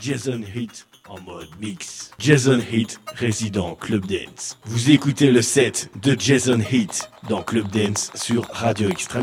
Jason Hit en mode mix. Jason Hit, résident Club Dance. Vous écoutez le set de Jason Hit dans Club Dance sur Radio Extra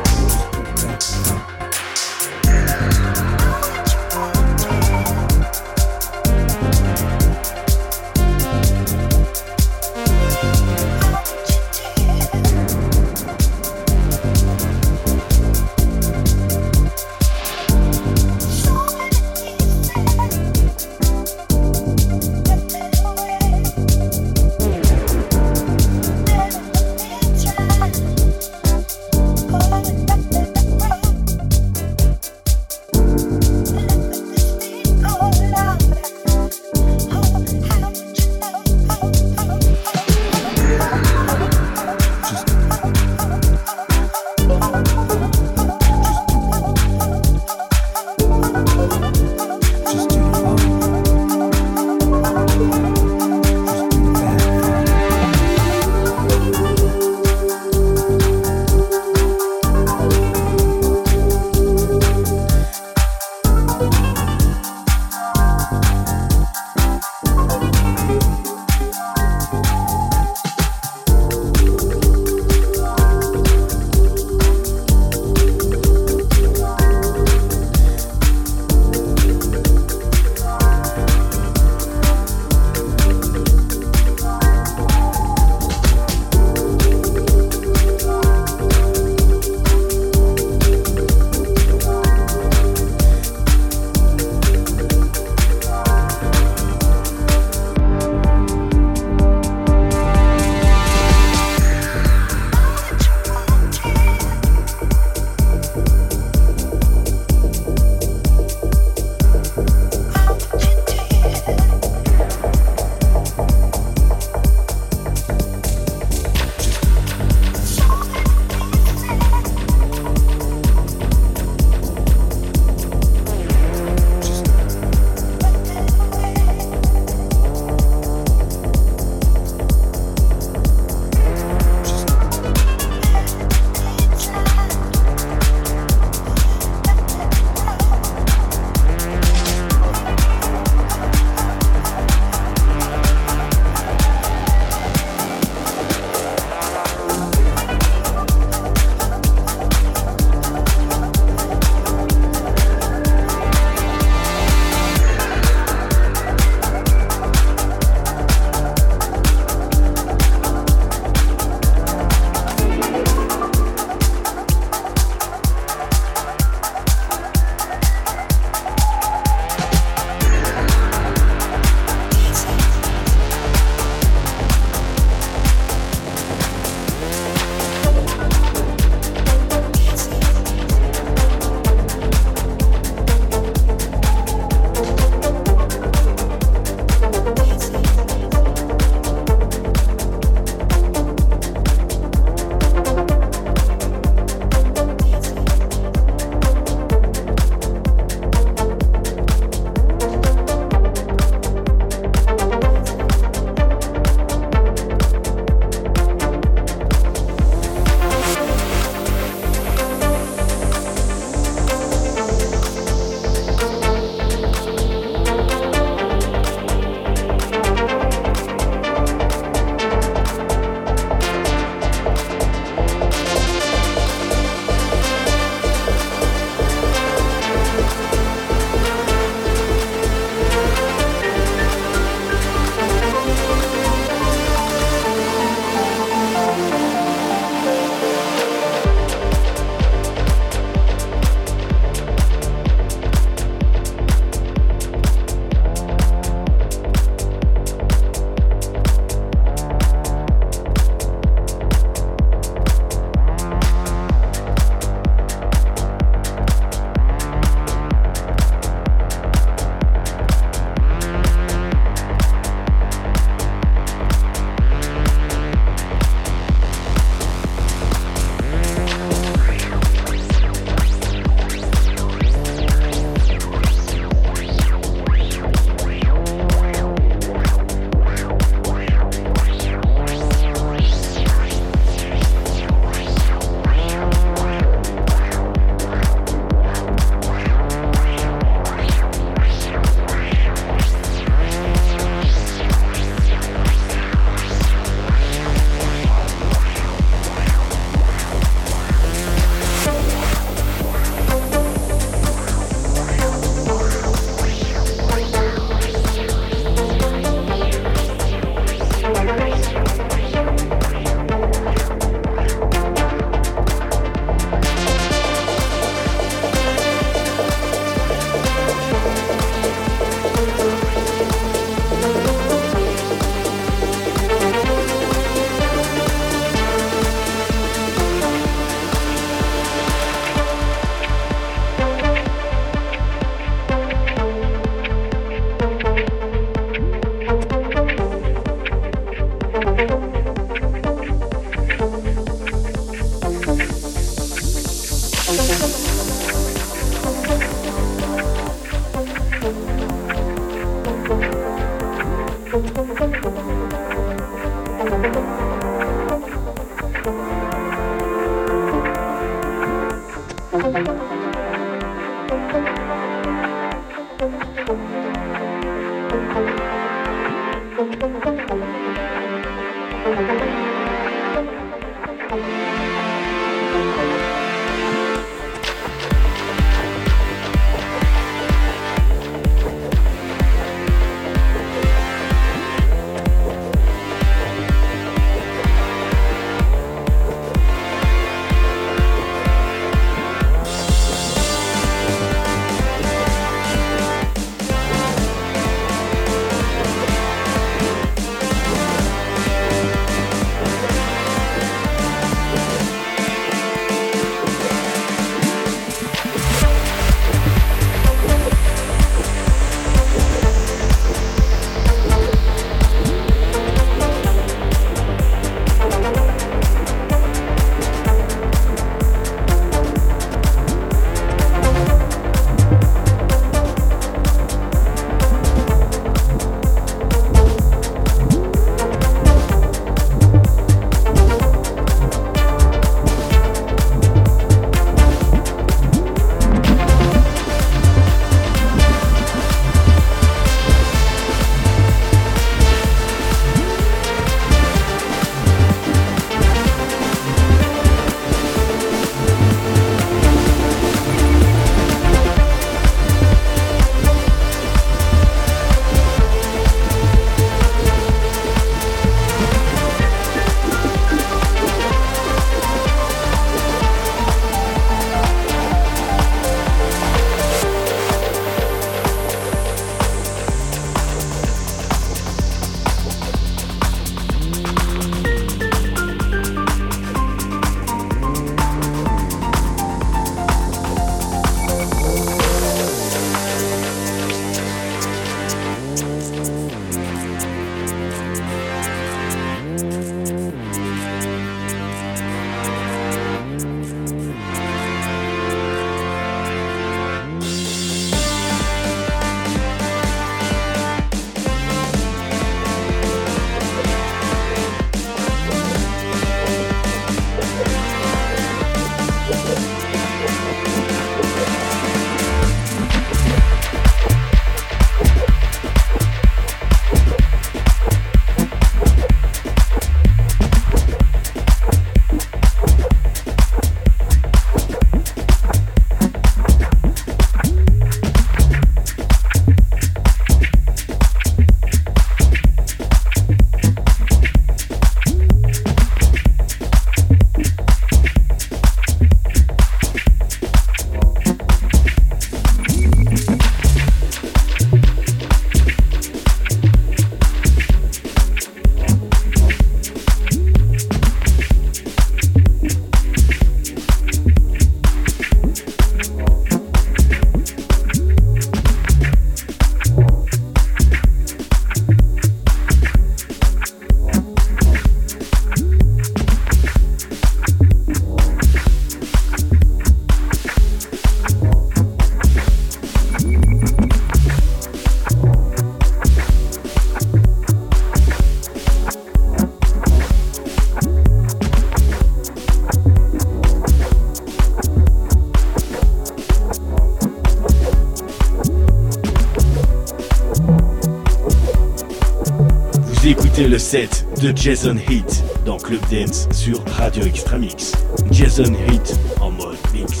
de Jason Heat dans Club Dance sur Radio Extramix. Jason Heat en mode mix.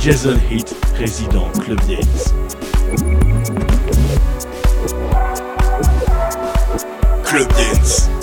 Jason Heat, résident Club Dance. Club Dance.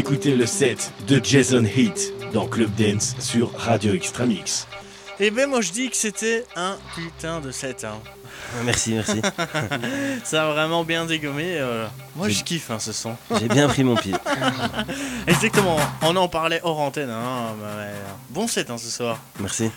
Écoutez le set de Jason Heat dans Club Dance sur Radio Extramix. Et ben moi je dis que c'était un putain de set. Hein. Merci, merci. Ça a vraiment bien dégommé. euh, moi je kiffe hein, ce son. J'ai bien pris mon pied. Exactement. On en parlait hors antenne. Hein, mais, euh, bon set hein, ce soir. Merci.